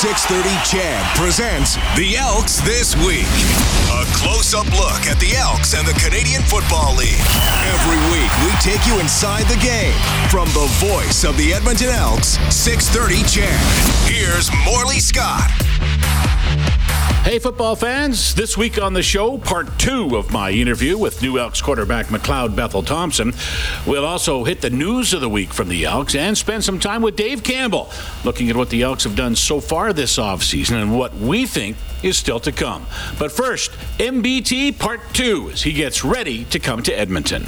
630 CHED presents the Elks This Week. A close up look at the Elks and the Canadian Football League. Every week, we take you inside the game. From the voice of the Edmonton Elks, 630 CHED. Here's Morley Scott. Hey, football fans. This week on the show, part two of my interview with New Elks quarterback McLeod Bethel Thompson. We'll also hit the news of the week from the Elks and spend some time with Dave Campbell, looking at what the Elks have done so far this offseason and what we think is still to come. But first, MBT part two as he gets ready to come to Edmonton.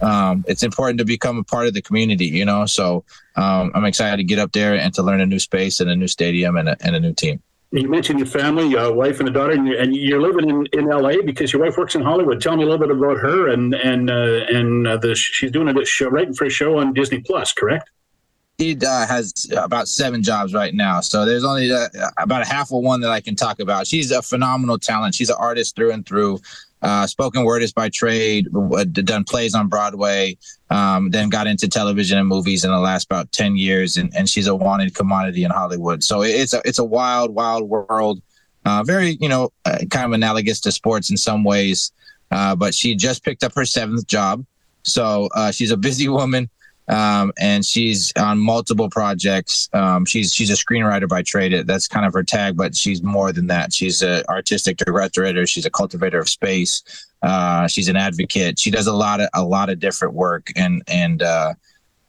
Um, it's important to become a part of the community, you know. So um, I'm excited to get up there and to learn a new space and a new stadium and a, and a new team you mentioned your family, your wife and a daughter, and, and, you're living in, in LA because your wife works in Hollywood. Tell me a little bit about her and and uh, and uh, the she's doing a show writing for a show on Disney Plus, correct? He uh, has about seven jobs right now, so there's only uh, about a half of one that I can talk about. She's a phenomenal talent. She's an artist through and through. Uh, spoken word is by trade, done plays on Broadway, um, then got into television and movies in the last about 10 years. And, and she's a wanted commodity in Hollywood. So it's a, it's a wild, wild world. Uh, very, you know, uh, kind of analogous to sports in some ways. Uh, but she just picked up her seventh job. So uh, she's a busy woman um, and she's on multiple projects. Um, she's she's a screenwriter by trade. That's kind of her tag, but she's more than that. She's an artistic director. She's a cultivator of space. Uh, she's an advocate. She does a lot of a lot of different work, and and uh,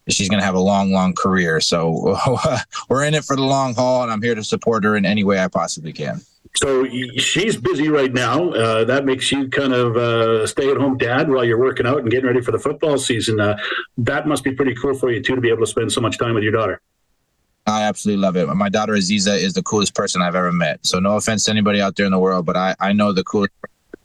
she's going to have a long, long career. So we're in it for the long haul, and I'm here to support her in any way I possibly can. So she's busy right now. Uh, that makes you kind of uh, stay-at-home dad while you're working out and getting ready for the football season. Uh, that must be pretty cool for you too to be able to spend so much time with your daughter. I absolutely love it. My daughter Aziza is the coolest person I've ever met. So no offense to anybody out there in the world, but I, I know the coolest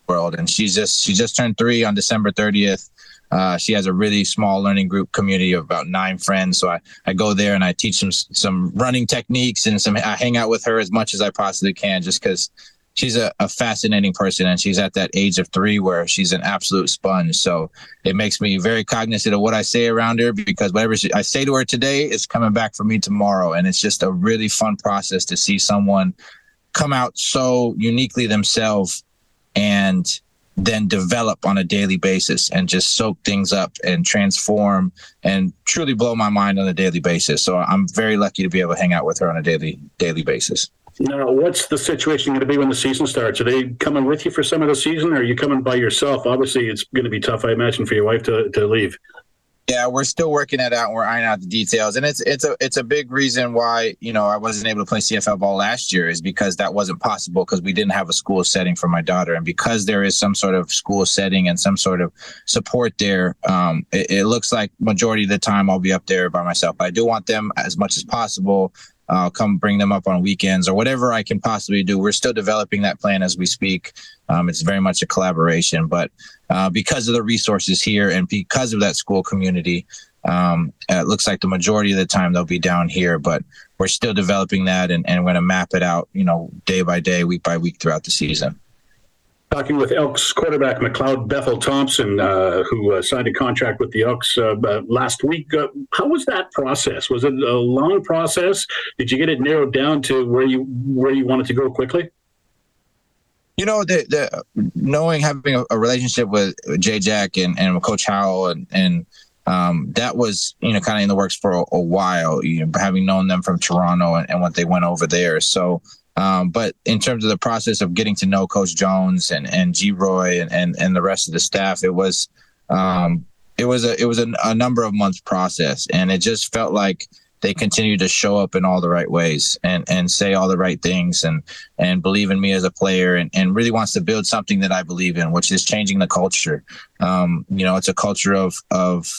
world, and she's just she just turned three on December 30th. Uh, she has a really small learning group community of about nine friends. So I, I go there and I teach them some running techniques and some I hang out with her as much as I possibly can just because she's a, a, fascinating person and she's at that age of three where she's an absolute sponge. So it makes me very cognizant of what I say around her because whatever she, I say to her today is coming back for me tomorrow. And it's just a really fun process to see someone come out so uniquely themselves and then develop on a daily basis and just soak things up and transform and truly blow my mind on a daily basis. So I'm very lucky to be able to hang out with her on a daily daily basis. Now, what's the situation going to be when the season starts? Are they coming with you for some of the season, or are you coming by yourself? Obviously, it's going to be tough, I imagine, for your wife to, to leave. Yeah, we're still working that out. And we're ironing out the details, and it's it's a it's a big reason why you know I wasn't able to play CFL ball last year is because that wasn't possible because we didn't have a school setting for my daughter, and because there is some sort of school setting and some sort of support there, um, it, it looks like majority of the time I'll be up there by myself. But I do want them as much as possible I'll come bring them up on weekends or whatever I can possibly do. We're still developing that plan as we speak. Um, it's very much a collaboration, but uh, because of the resources here and because of that school community, um, it looks like the majority of the time they'll be down here, but we're still developing that and, and we're going to map it out, you know, day by day, week by week throughout the season talking with Elks quarterback McLeod Bethel Thompson, uh, who uh, signed a contract with the Elks uh, last week. Uh, how was that process? Was it a long process? Did you get it narrowed down to where you where you wanted to go quickly? You know, the, the knowing having a, a relationship with Jay Jack and, and Coach Howell and and um, that was you know kind of in the works for a, a, while. You know, having known them from Toronto and, and what they went over there, so um, but in terms of the process of getting to know Coach Jones and and Geroy and, and and the rest of the staff, it was um, it was a it was a, a number of months process, and it just felt like they continued to show up in all the right ways and and say all the right things and and believe in me as a player and, and really wants to build something that I believe in, which is changing the culture. Um, you know, it's a culture of of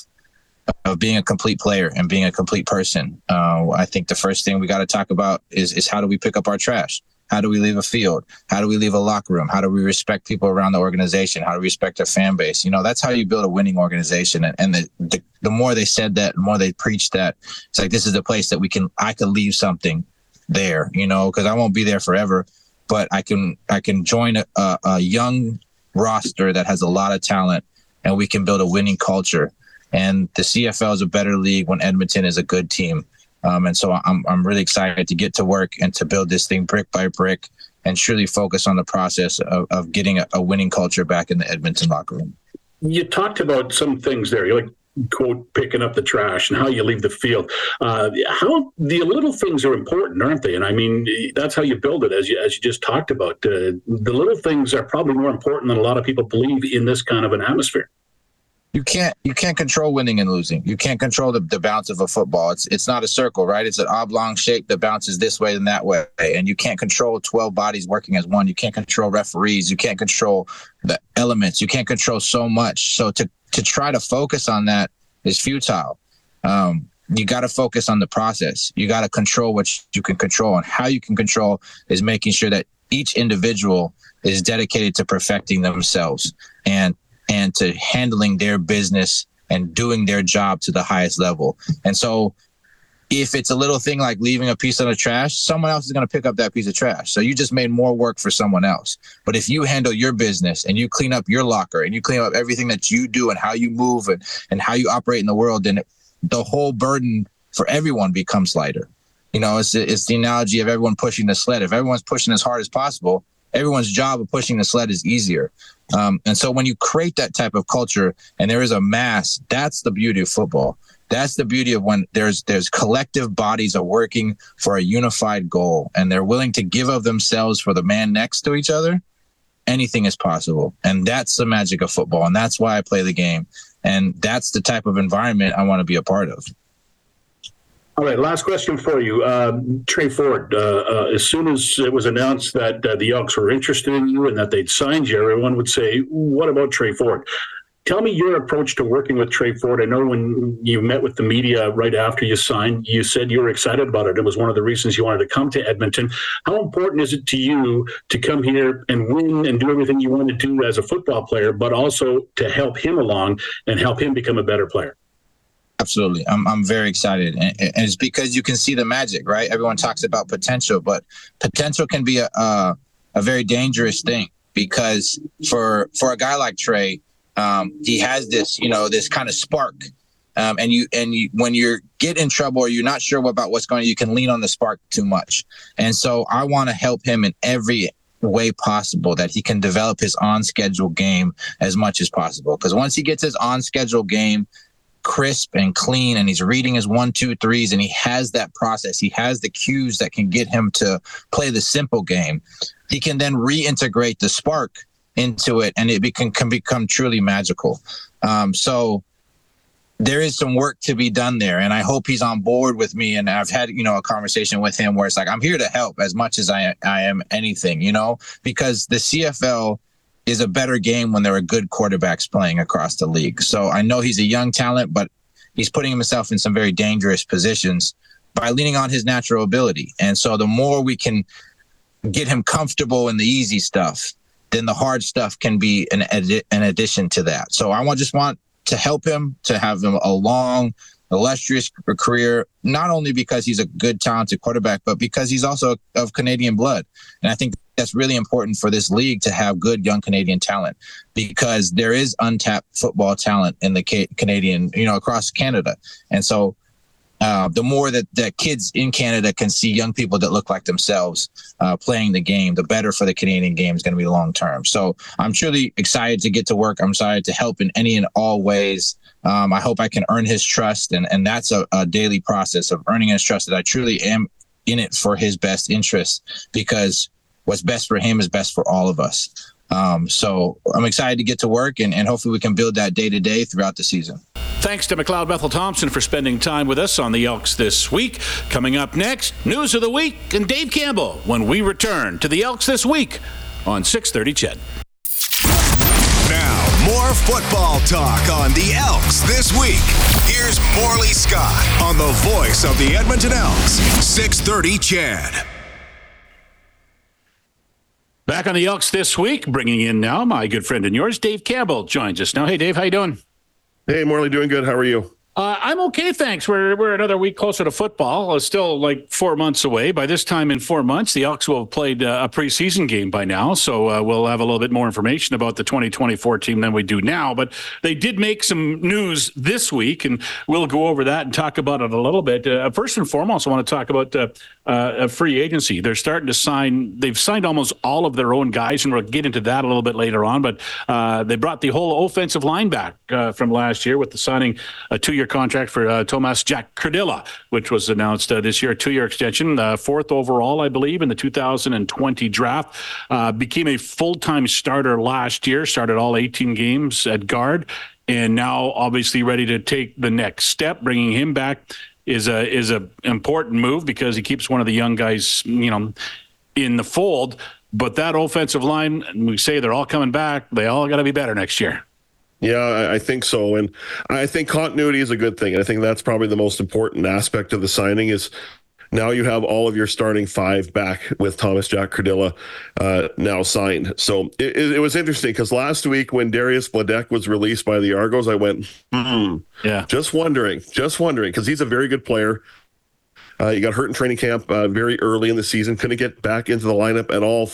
of being a complete player and being a complete person. Uh, I think the first thing we got to talk about is is how do we pick up our trash? How do we leave a field? How do we leave a locker room? How do we respect people around the organization? How do we respect our fan base? You know, that's how you build a winning organization. And, and the, the, the more they said that, the more they preached that, it's like this is the place that we can I can leave something there. You know, because I won't be there forever, but I can I can join a, a, a young roster that has a lot of talent, and we can build a winning culture and the CFL is a better league when Edmonton is a good team. Um, and so I'm I'm really excited to get to work and to build this thing brick by brick and truly focus on the process of, of getting a, a winning culture back in the Edmonton locker room. You talked about some things there. You're like quote picking up the trash and how you leave the field. Uh, how the little things are important, aren't they? And I mean, that's how you build it, as you as you just talked about. Uh, the little things are probably more important than a lot of people believe in this kind of an atmosphere you can't you can't control winning and losing. You can't control the, the bounce of a football. It's it's not a circle, right? It's an oblong shape that bounces this way and that way. And you can't control 12 bodies working as one. You can't control referees. You can't control the elements. You can't control so much. So to to try to focus on that is futile. Um, you got to focus on the process. You got to control what you can control, and how you can control is making sure that each individual is dedicated to perfecting themselves and and to handling their business and doing their job to the highest level. And so if it's a little thing like leaving a piece of the trash, someone else is going to pick up that piece of trash. So you just made more work for someone else. But if you handle your business and you clean up your locker and you clean up everything that you do and how you move and, and how you operate in the world, then the whole burden for everyone becomes lighter. You know, it's, it's the analogy of everyone pushing the sled. If everyone's pushing as hard as possible, everyone's job of pushing the sled is easier. Um, and so when you create that type of culture and there is a mass, that's the beauty of football. That's the beauty of when there's there's collective bodies are working for a unified goal and they're willing to give of themselves for the man next to each other. Anything is possible. And that's the magic of football. And that's why I play the game. And that's the type of environment I want to be a part of. All right, last question for you, um, Tre Ford. Uh, uh, as soon as it was announced that uh, the Elks were interested in you and that they'd signed you, everyone would say, "What about Tre Ford?" Tell me your approach to working with Tre Ford. I know when you met with the media right after you signed, you said you were excited about it. It was one of the reasons you wanted to come to Edmonton. How important is it to you to come here and win and do everything you want to do as a football player, but also to help him along and help him become a better player? Absolutely. I'm, I'm very excited. And, and, it's because you can see the magic, right? Everyone talks about potential, but potential can be a, a, a very dangerous thing because for, for a guy like Tre, um, he has this, you know, this kind of spark. Um, and you, and you, when you get in trouble or you're not sure about what's going on, you can lean on the spark too much. And so I want to help him in every way possible that he can develop his on schedule game as much as possible. Because once he gets his on schedule game crisp and clean and he's reading his one two threes and he has that process. He has the cues that can get him to play the simple game. He can then reintegrate the spark into it and it can, can become truly magical. Um, so there is some work to be done there and i hope he's on board with me and i've had you know a conversation with him where it's like i'm here to help as much as i, I am anything you know because the cfl is a better game when there are good quarterbacks playing across the league. So I know he's a young talent, but he's putting himself in some very dangerous positions by leaning on his natural ability. And so the more we can get him comfortable in the easy stuff, then the hard stuff can be an, an addition to that. So I want just want to help him to have him a long, illustrious career, not only because he's a good, talented quarterback, but because he's also of Canadian blood. And I think that's really important for this league to have good young Canadian talent because there is untapped football talent in the Canadian, you know, across Canada. And so uh, the more that, that kids in Canada can see young people that look like themselves uh, playing the game, the better for the Canadian game is going to be long term. So I'm truly excited to get to work. I'm excited to help in any and all ways. Um, I hope I can earn his trust, and and that's a, a daily process of earning his trust. That I truly am in it for his best interest because what's best for him is best for all of us. Um, so I'm excited to get to work and, and hopefully we can build that day to day throughout the season. Thanks to McLeod Bethel Thompson for spending time with us on the Elks this week. Coming up next, news of the week and Dave Campbell when we return to the Elks this week on 630 CHED. Now, more football talk on the Elks this week. Here's Morley Scott on the voice of the Edmonton Elks, 630 CHED. Back on the Elks this week, bringing in now my good friend and yours, Dave Campbell, joins us now. Hey, Dave, how you doing? Hey, Morley, doing good. How are you? Uh, I'm okay, thanks. We're we're another week closer to football. It's still like four months away. By this time in four months, the Elks will have played uh, a preseason game by now, so uh, we'll have a little bit more information about the 2024 team than we do now. But they did make some news this week, and we'll go over that and talk about it a little bit. Uh, first and foremost, I want to talk about uh, uh, a free agency. They're starting to sign. They've signed almost all of their own guys, and we'll get into that a little bit later on. But they brought the whole offensive line back from last year with the signing a two-year year contract for uh, Tomas Jack-Kurdyla, which was announced uh, this year, a two year extension, uh, fourth overall, I believe, in the 2020 draft. Uh, became a full time starter last year, started all 18 games at guard, and now obviously ready to take the next step. Bringing him back is a is a important move because he keeps one of the young guys, you know, in the fold. But that offensive line, we say they're all coming back. They all got to be better next year. Yeah, I think so, and I think continuity is a good thing. I think that's probably the most important aspect of the signing is now you have all of your starting five back with Tomas Jack-Kurdyla uh, now signed. So it, it was interesting because last week when Darius Bledek was released by the Argos, I went, hmm, yeah, just wondering, just wondering because he's a very good player. Uh, he got hurt in training camp uh, very early in the season, couldn't get back into the lineup at all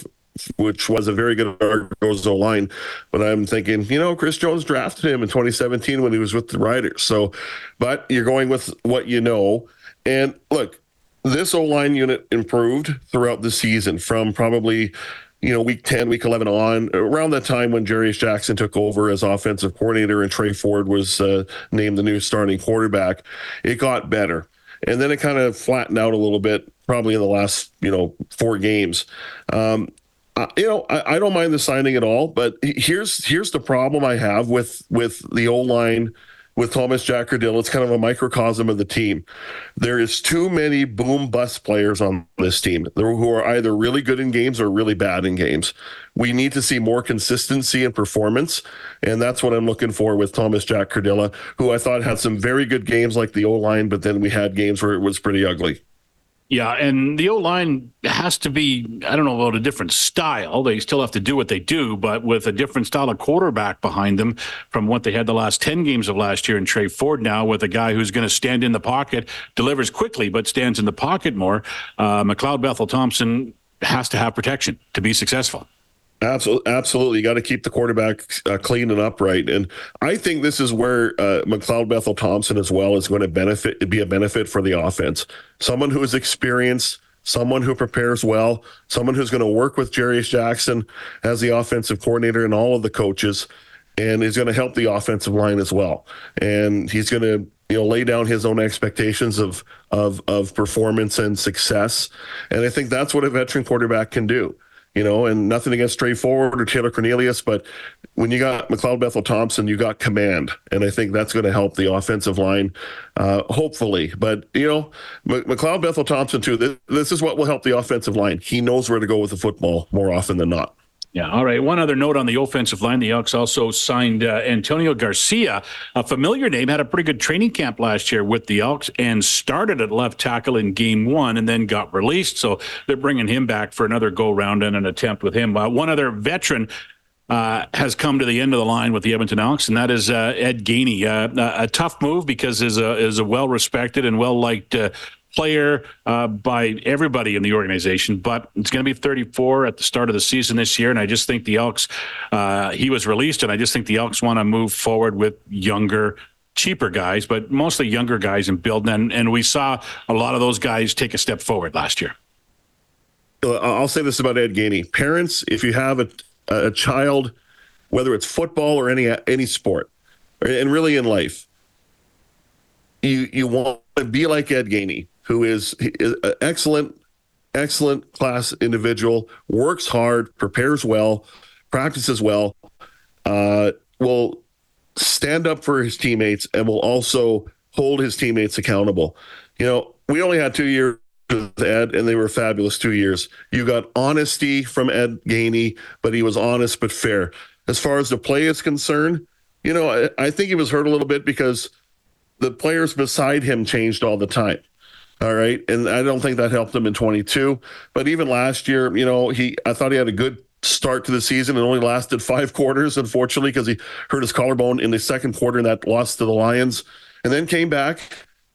which was a very good Argos line. But I'm thinking, you know, Chris Jones drafted him in 2017 when he was with the Riders. So, but you're going with what you know. And look, this O line unit improved throughout the season from probably you know, week 10, week 11 on, around that time when Jarious Jackson took over as offensive coordinator and Tre Ford was uh, named the new starting quarterback, it got better. And then it kind of flattened out a little bit, probably in the last, you know, four games. Um, uh, you know, I, I, don't mind the signing at all, but here's here's the problem I have with with the O line with Tomas Jack-Kurdyla. It's kind of a microcosm of the team. There is too many boom bust players on this team who are either really good in games or really bad in games. We need to see more consistency and performance, and that's what I'm looking for with Tomas Jack-Kurdyla, who I thought had some very good games like the O line, but then we had games where it was pretty ugly. Yeah, and the O line has to be, I don't know about a different style. They still have to do what they do, but with a different style of quarterback behind them from what they had the last 10 games of last year in Tre Ford now with a guy who's going to stand in the pocket, delivers quickly, but stands in the pocket more. Uh, McLeod Bethel Thompson has to have protection to be successful. Absolutely, absolutely. You got to keep the quarterback uh, clean and upright, and I think this is where uh, McLeod Bethel Thompson as well is going to benefit, be a benefit for the offense. Someone who is experienced, someone who prepares well, someone who's going to work with Jarious Jackson as the offensive coordinator and all of the coaches, and is going to help the offensive line as well. And he's going to you know lay down his own expectations of of of performance and success, and I think that's what a veteran quarterback can do you know, and nothing against Ford or Taylor Cornelius, but when you got McLeod Bethel Thompson, you got command, and I think that's going to help the offensive line, uh, hopefully. But you know, McLeod Bethel Thompson too. This, this is what will help the offensive line. He knows where to go with the football more often than not. Yeah. All right. One other note on the offensive line: the Elks also signed uh, Antonio Garcia, a familiar name. Had a pretty good training camp last year with the Elks and started at left tackle in Game One, and then got released. So they're bringing him back for another go round and an attempt with him. Uh, one other veteran. Uh, has come to the end of the line with the Edmonton Elks, and that is uh, Ed Gainey. Uh, a tough move because is a is a well respected and well liked uh, player uh, by everybody in the organization, but it's going to be 34 at the start of the season this year. And I just think the Elks, uh, he was released, and I just think the Elks want to move forward with younger, cheaper guys, but mostly younger guys and build. And, and we saw a lot of those guys take a step forward last year. Uh, I'll say this about Ed Gainey. Parents, if you have a, a child, whether it's football or any any sport, and really in life, you you want to be like Ed Gainey who is, is an excellent, excellent class individual, works hard, prepares well, practices well, uh, will stand up for his teammates, and will also hold his teammates accountable. You know, we only had two years with Ed, and they were fabulous two years. You got honesty from Ed Gainey, but he was honest but fair. As far as the play is concerned, you know, I, I think he was hurt a little bit because the players beside him changed all the time. All right. And I don't think that helped him in 22. But even last year, you know, he I thought he had a good start to the season and only lasted five quarters, unfortunately, because he hurt his collarbone in the second quarter and that loss to the Lions. and then came back,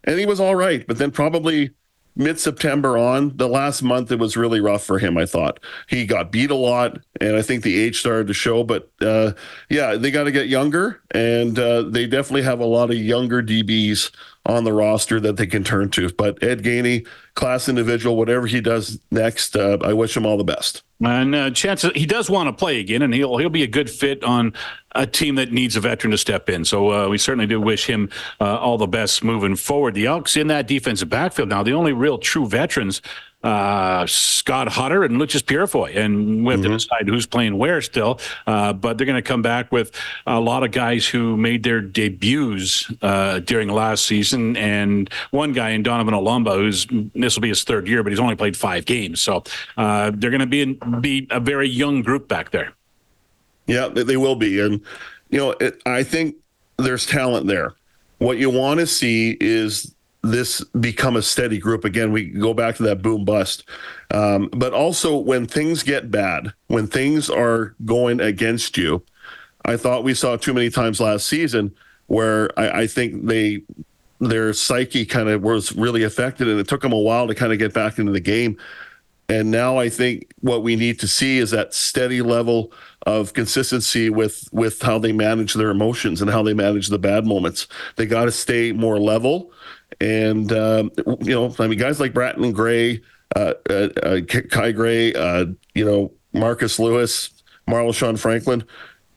and he was all right. But then probably mid September on, the last month, it was really rough for him, I thought. He got beat a lot, and I think the age started to show. But uh, yeah, they got to get younger, and uh, they definitely have a lot of younger DBs on the roster that they can turn to. But Ed Gainey, class individual, whatever he does next, uh, I wish him all the best. And uh, chances he does want to play again, and he'll he'll be a good fit on a team that needs a veteran to step in. So uh, we certainly do wish him uh, all the best moving forward. The Elks in that defensive backfield now, the only real true veterans uh, Scott Hutter and Loucheiz Purifoy. And we have mm-hmm. to decide who's playing where still. Uh, but they're going to come back with a lot of guys who made their debuts uh, during last season. And one guy in Donovan Olumba, who's this will be his third year, but he's only played five games. So uh, they're going to be, in, be a very young group back there. Yeah, they will be. And, you know, it, I think there's talent there. What you want to see is this become a steady group again we go back to that boom bust. Um, but also when things get bad when things are going against you i thought we saw too many times last season where i, I think they their psyche kind of was really affected and it took them a while to kind of get back into the game. And now i think what we need to see is that steady level of consistency with with how they manage their emotions and how they manage the bad moments they got to stay more level and, um, you know, I mean, guys like Bratton Gray, uh, uh, uh, Kai Gray, uh, you know, Marcus Lewis, Marloshawn Franklin,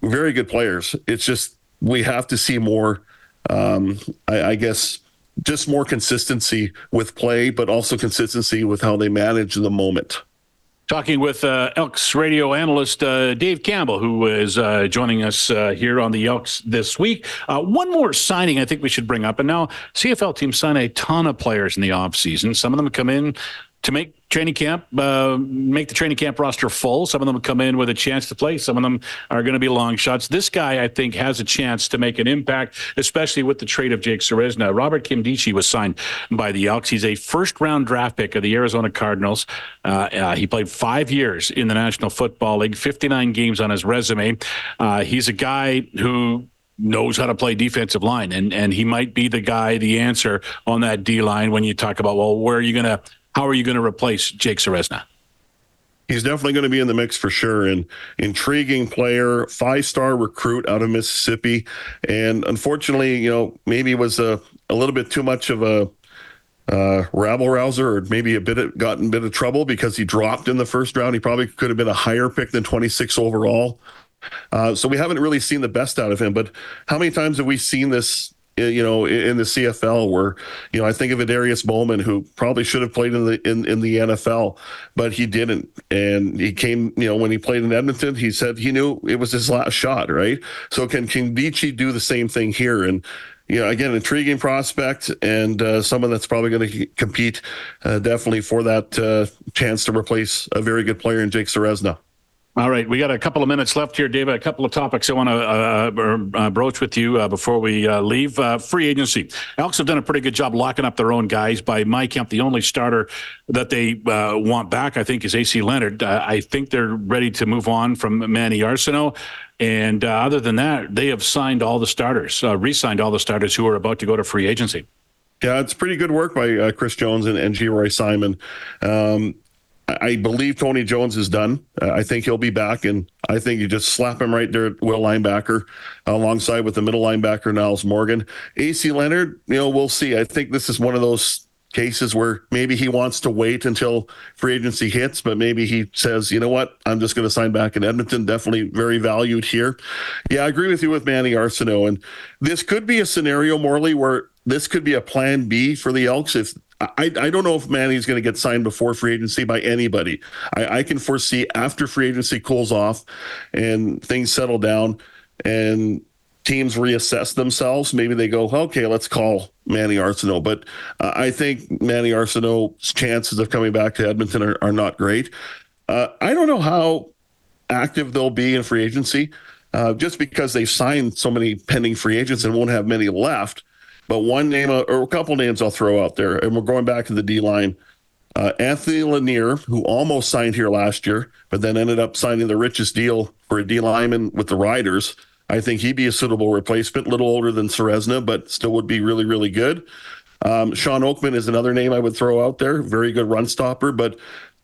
very good players. It's just we have to see more, um, I, I guess, just more consistency with play, but also consistency with how they manage the moment. Talking with uh, Elks radio analyst uh, Dave Campbell, who is uh, joining us uh, here on the Elks this week. Uh, one more signing I think we should bring up. And now, CFL teams sign a ton of players in the offseason. Some of them come in to make training camp, uh, make the training camp roster full. Some of them come in with a chance to play. Some of them are going to be long shots. This guy, I think, has a chance to make an impact, especially with the trade of Jake Ceresna. Robert Nkemdiche was signed by the Elks. He's a first round draft pick of the Arizona Cardinals. Uh, uh, he played five years in the National Football League, 59 games on his resume. Uh, he's a guy who knows how to play defensive line and and he might be the guy the answer on that D line when you talk about well where are you going to how are you going to replace Jake Ceresna? He's definitely going to be in the mix for sure. An intriguing player, five star recruit out of Mississippi. And unfortunately, you know, maybe was a, a little bit too much of a uh, rabble rouser or maybe a bit of, gotten a bit of trouble because he dropped in the first round. He probably could have been a higher pick than 26 overall. Uh, so we haven't really seen the best out of him. But how many times have we seen this you know, in the CFL, where you know I think of Adarius Bowman, who probably should have played in the in, in the NFL, but he didn't, and he came. You know, when he played in Edmonton, he said he knew it was his last shot, right? So can can Nkemdiche do the same thing here? And you know, again, intriguing prospect and uh, someone that's probably going to compete uh, definitely for that uh, chance to replace a very good player in Jake Ceresna. All right, we got a couple of minutes left here, David. A couple of topics I want to uh, uh, uh, broach with you uh, before we uh, leave. Uh, free agency. Elks have done a pretty good job locking up their own guys. By my count, the only starter that they want back, I think, is AC Leonard. I think they're ready to move on from Manny Arceneaux. And other than that, they have signed all the starters, re-signed all the starters who are about to go to free agency. Yeah, it's pretty good work by Chris Jones and, and Geroy Simon. Um, I believe Tony Jones is done. Uh, I think he'll be back, and I think you just slap him right there at will linebacker, alongside with the middle linebacker Nyles Morgan. AC Leonard, you know, we'll see. I think this is one of those cases where maybe he wants to wait until free agency hits, but maybe he says, you know what, I'm just going to sign back in Edmonton. Definitely very valued here. Yeah, I agree with you with Manny Arceneaux, and this could be a scenario, Morley, where this could be a plan B for the Elks if I, I don't know if Manny's going to get signed before free agency by anybody. I, I can foresee after free agency cools off and things settle down and teams reassess themselves. Maybe they go, okay, let's call Manny Arceneaux. But uh, I think Manny Arceneaux's chances of coming back to Edmonton are, are not great. Uh, I don't know how active they'll be in free agency. Uh, just because they've signed so many pending free agents and won't have many left but one name uh, or a couple names I'll throw out there, and we're going back to the D line. Uh, Anthony Lanier, who almost signed here last year, but then ended up signing the richest deal for a D lineman with the Riders. I think he'd be a suitable replacement. A little older than Ceresna, but still would be really, really good. Um, Shawn Oakman is another name I would throw out there. Very good run stopper, but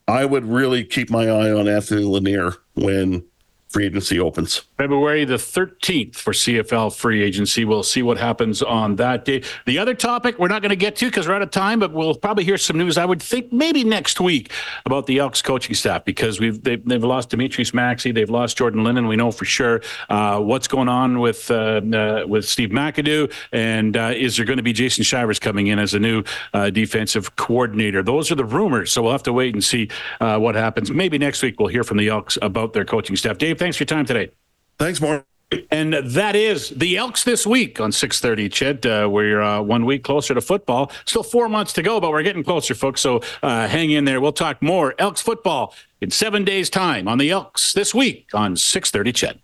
I would really keep my eye on Anthony Lanier when free agency opens. February the 13th for CFL free agency. We'll see what happens on that day. The other topic we're not going to get to because we're out of time, but we'll probably hear some news. I would think maybe next week about the Elks coaching staff because we've they've, they've lost Demetrious Maxie, they've lost Jordan Linden. We know for sure uh, what's going on with uh, uh, with Steve McAdoo, and uh, is there going to be Jason Shivers coming in as a new uh, defensive coordinator? Those are the rumors, so we'll have to wait and see uh, what happens. Maybe next week we'll hear from the Elks about their coaching staff. Dave, thanks for your time today. Thanks, Mark. And that is the Elks this week on 6:30. Ched, uh, we're uh, one week closer to football. Still four months to go, but we're getting closer, folks. So uh, hang in there. We'll talk more Elks football in seven days' time on the Elks this week on 6:30. Ched.